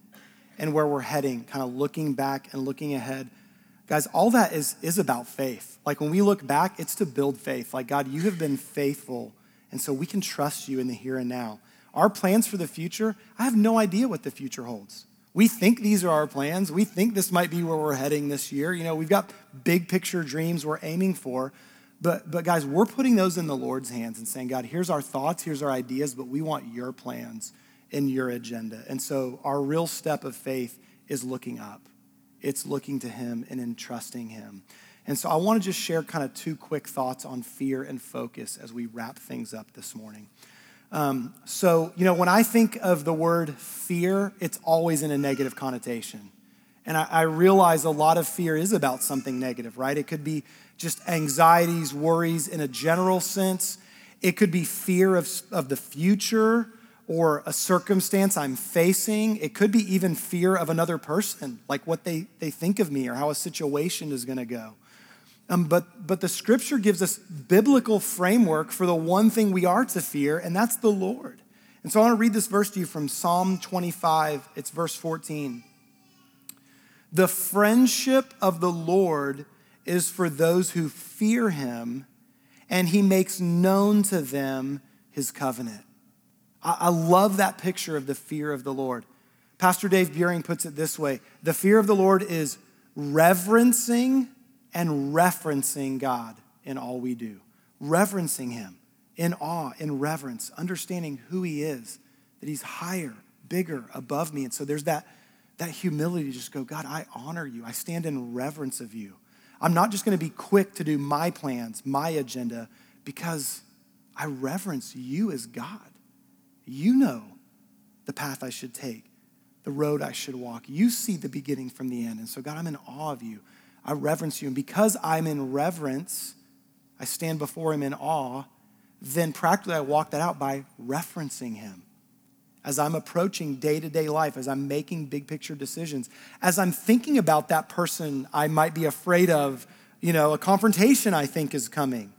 and where we're heading, kind of looking back and looking ahead, guys, all that is, is about faith. Like when we look back, it's to build faith. Like, God, you have been faithful and so we can trust you in the here and now. Our plans for the future, I have no idea what the future holds. We think these are our plans. We think this might be where we're heading this year. You know, we've got big picture dreams we're aiming for. But, but guys, we're putting those in the Lord's hands and saying, God, here's our thoughts, here's our ideas, but we want your plans and your agenda. And so our real step of faith is looking up. It's looking to Him and entrusting Him. And so I want to just share kind of two quick thoughts on fear and focus as we wrap things up this morning. Um, so, you know, when I think of the word fear, it's always in a negative connotation. And I, I realize a lot of fear is about something negative, right? It could be just anxieties, worries in a general sense. It could be fear of, of the future or a circumstance I'm facing. It could be even fear of another person, like what they, they think of me or how a situation is going to go. Um, but, but the scripture gives us biblical framework for the one thing we are to fear, and that's the Lord. And so I want to read this verse to you from Psalm 25. It's verse 14. The friendship of the Lord is for those who fear him, and he makes known to them his covenant. I, I love that picture of the fear of the Lord. Pastor Dave Buehring puts it this way the fear of the Lord is reverencing and referencing God in all we do, reverencing Him in awe, in reverence, understanding who He is, that He's higher, bigger, above me. And so there's that, that humility to just go, God, I honor you. I stand in reverence of you. I'm not just going to be quick to do my plans, my agenda, because I reverence you as God. You know the path I should take, the road I should walk. You see the beginning from the end. And so, God, I'm in awe of you. I reverence you. And because I'm in reverence, I stand before him in awe, then practically I walk that out by referencing him. As I'm approaching day to day life, as I'm making big picture decisions, as I'm thinking about that person I might be afraid of, you know, a confrontation I think is coming,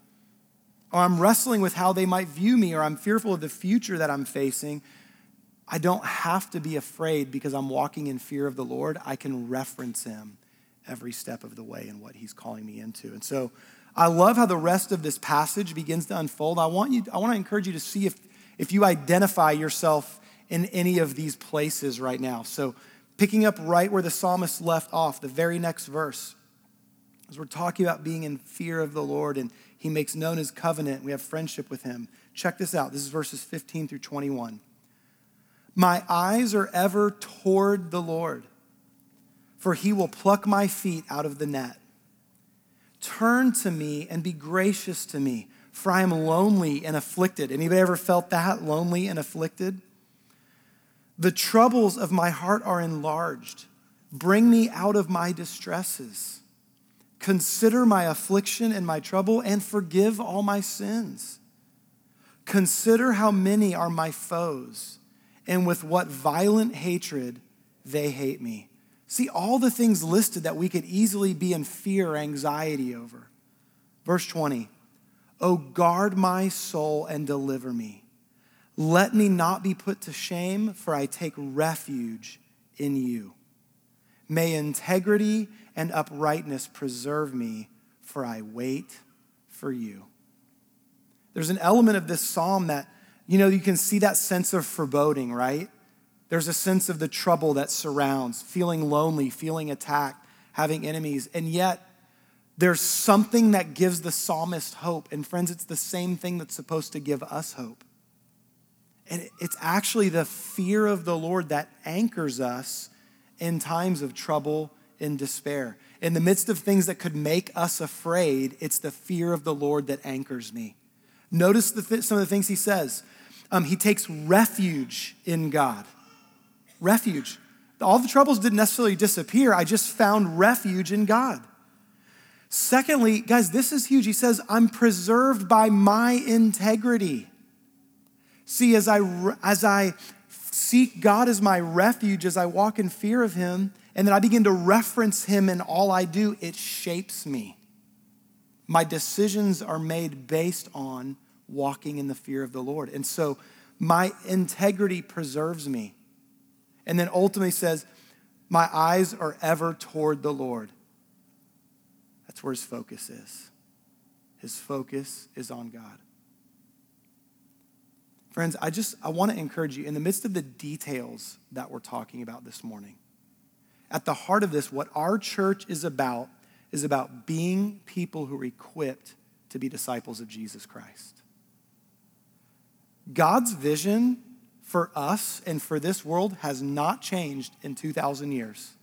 or I'm wrestling with how they might view me, or I'm fearful of the future that I'm facing, I don't have to be afraid because I'm walking in fear of the Lord. I can reference him every step of the way and what he's calling me into. And so I love how the rest of this passage begins to unfold. I want you I want to encourage you to see if if you identify yourself in any of these places right now. So picking up right where the psalmist left off, the very next verse. As we're talking about being in fear of the Lord and he makes known his covenant, we have friendship with him. Check this out. This is verses 15 through 21. My eyes are ever toward the Lord for he will pluck my feet out of the net. Turn to me and be gracious to me, for I am lonely and afflicted. Anybody ever felt that, lonely and afflicted? The troubles of my heart are enlarged. Bring me out of my distresses. Consider my affliction and my trouble and forgive all my sins. Consider how many are my foes and with what violent hatred they hate me. See all the things listed that we could easily be in fear anxiety over. Verse 20, Oh, guard my soul and deliver me. Let me not be put to shame, for I take refuge in you. May integrity and uprightness preserve me, for I wait for you. There's an element of this psalm that, you know, you can see that sense of foreboding, right? There's a sense of the trouble that surrounds, feeling lonely, feeling attacked, having enemies. And yet, there's something that gives the psalmist hope. And friends, it's the same thing that's supposed to give us hope. And it's actually the fear of the Lord that anchors us in times of trouble and despair. In the midst of things that could make us afraid, it's the fear of the Lord that anchors me. Notice th- some of the things he says. Um, he takes refuge in God. Refuge. All the troubles didn't necessarily disappear. I just found refuge in God. Secondly, guys, this is huge. He says, I'm preserved by my integrity. See, as I, as I seek God as my refuge, as I walk in fear of Him, and then I begin to reference Him in all I do, it shapes me. My decisions are made based on walking in the fear of the Lord. And so my integrity preserves me. And then ultimately says, My eyes are ever toward the Lord. That's where his focus is. His focus is on God. Friends, I just I want to encourage you in the midst of the details that we're talking about this morning. At the heart of this, what our church is about is about being people who are equipped to be disciples of Jesus Christ. God's vision for us and for this world has not changed in 2,000 years.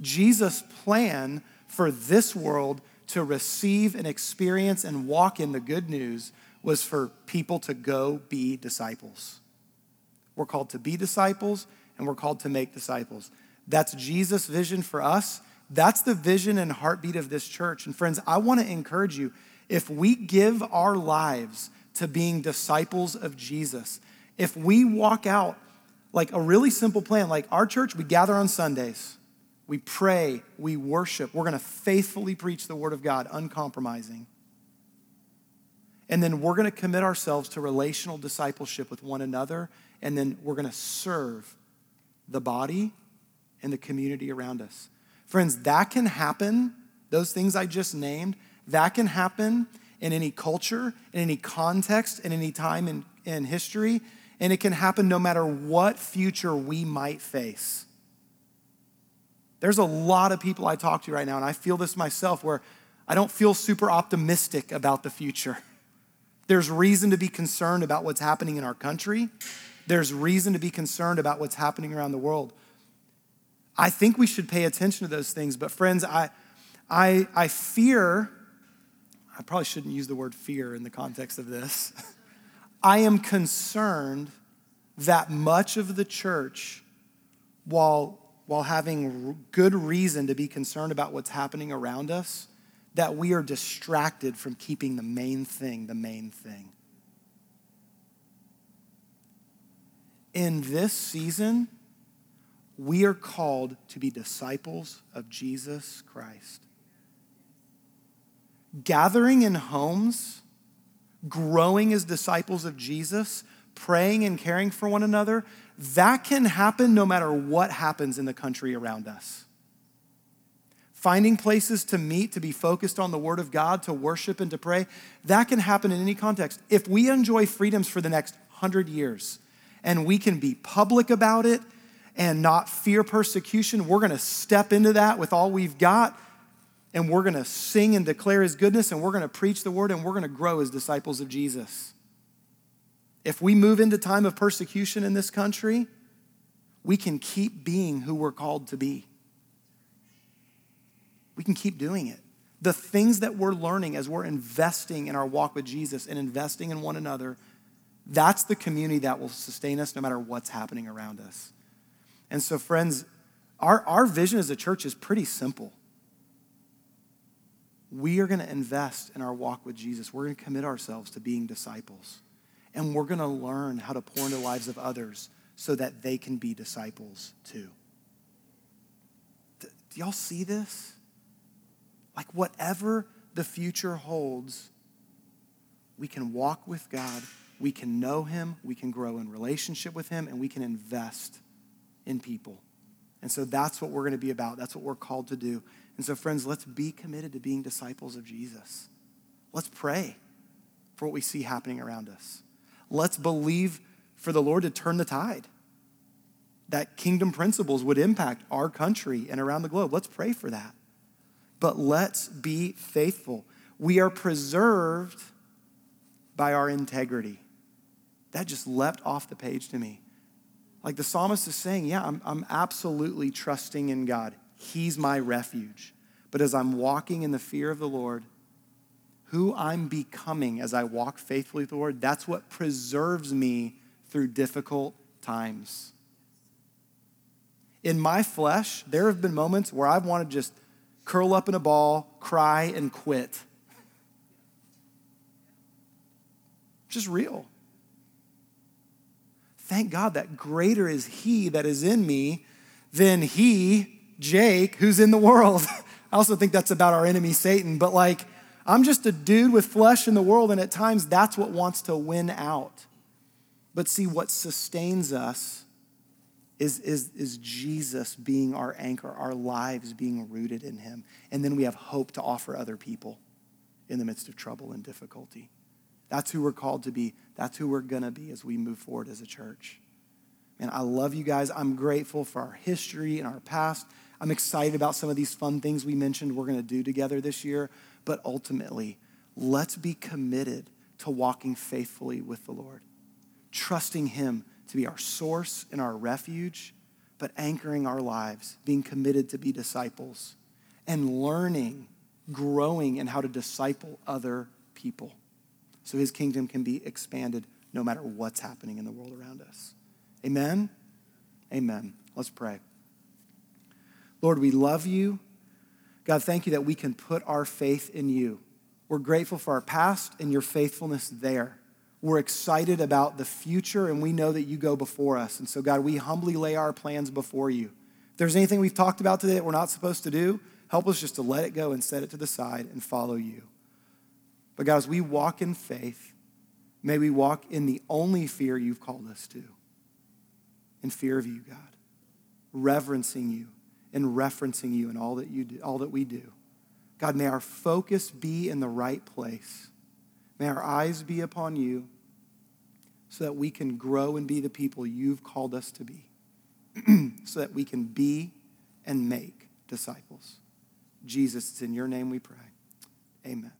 Jesus' plan for this world to receive and experience and walk in the good news was for people to go be disciples. We're called to be disciples and we're called to make disciples. That's Jesus' vision for us. That's the vision and heartbeat of this church. And friends, I want to encourage you if we give our lives to being disciples of Jesus, if we walk out like a really simple plan, like our church, we gather on Sundays, we pray, we worship, we're going to faithfully preach the word of God, uncompromising. And then we're going to commit ourselves to relational discipleship with one another. And then we're going to serve the body and the community around us. Friends, that can happen, those things I just named, that can happen in any culture, in any context, in any time in, in history. And it can happen no matter what future we might face. There's a lot of people I talk to right now, and I feel this myself, where I don't feel super optimistic about the future. There's reason to be concerned about what's happening in our country. There's reason to be concerned about what's happening around the world. I think we should pay attention to those things, but friends, I, I, I fear, I probably shouldn't use the word fear in the context of this. I am concerned that much of the church, while, while having good reason to be concerned about what's happening around us, that we are distracted from keeping the main thing the main thing. In this season, we are called to be disciples of Jesus Christ. Gathering in homes, growing as disciples of Jesus, praying and caring for one another, that can happen no matter what happens in the country around us finding places to meet, to be focused on the Word of God, to worship and to pray, that can happen in any context. If we enjoy freedoms for the next hundred years and we can be public about it and not fear persecution, we're gonna step into that with all we've got and we're gonna sing and declare His goodness and we're gonna preach the Word and we're gonna grow as disciples of Jesus. If we move into time of persecution in this country, we can keep being who we're called to be can keep doing it. The things that we're learning as we're investing in our walk with Jesus and investing in one another, that's the community that will sustain us no matter what's happening around us. And so, friends, our, our vision as a church is pretty simple. We are going to invest in our walk with Jesus. We're going to commit ourselves to being disciples. And we're going to learn how to pour into the lives of others so that they can be disciples too. Do y'all see this? Like, whatever the future holds, we can walk with God we can know him, we can grow in relationship with him, and we can invest in people. And so that's what we're going to be about. That's what we're called to do. And so, friends, let's be committed to being disciples of Jesus. Let's pray for what we see happening around us. Let's believe for the Lord to turn the tide, that kingdom principles would impact our country and around the globe. Let's pray for that. But let's be faithful. We are preserved by our integrity. That just leapt off the page to me. Like the psalmist is saying, yeah, I'm, I'm absolutely trusting in God. He's my refuge. But as I'm walking in the fear of the Lord, who I'm becoming as I walk faithfully Lord, that's what preserves me through difficult times. In my flesh, there have been moments where I've wanted to just curl up in a ball, cry, and quit. Just real. Thank God that greater is He that is in me than He, Jake, who's in the world. I also think that's about our enemy, Satan, but like, I'm just a dude with flesh in the world, and at times that's what wants to win out. But see, what sustains us is, is, is Jesus being our anchor, our lives being rooted in Him. And then we have hope to offer other people in the midst of trouble and difficulty. That's who we're called to be. That's who we're going to be as we move forward as a church. And I love you guys. I'm grateful for our history and our past. I'm excited about some of these fun things we mentioned we're going to do together this year. But ultimately, let's be committed to walking faithfully with the Lord, trusting Him to be our source and our refuge, but anchoring our lives, being committed to be disciples, and learning, growing in how to disciple other people so his kingdom can be expanded no matter what's happening in the world around us. Amen? Amen. Let's pray. Lord, we love you. God, thank you that we can put our faith in you. We're grateful for our past and your faithfulness there. We're excited about the future and we know that you go before us. And so, God, we humbly lay our plans before you. If there's anything we've talked about today that we're not supposed to do, help us just to let it go and set it to the side and follow you. But God, as we walk in faith, may we walk in the only fear you've called us to in fear of you, God, reverencing you and referencing you in all that you do, all that we do. God, may our focus be in the right place. May our eyes be upon you so that we can grow and be the people you've called us to be, so that we can be and make disciples. Jesus, it's in your name we pray. Amen.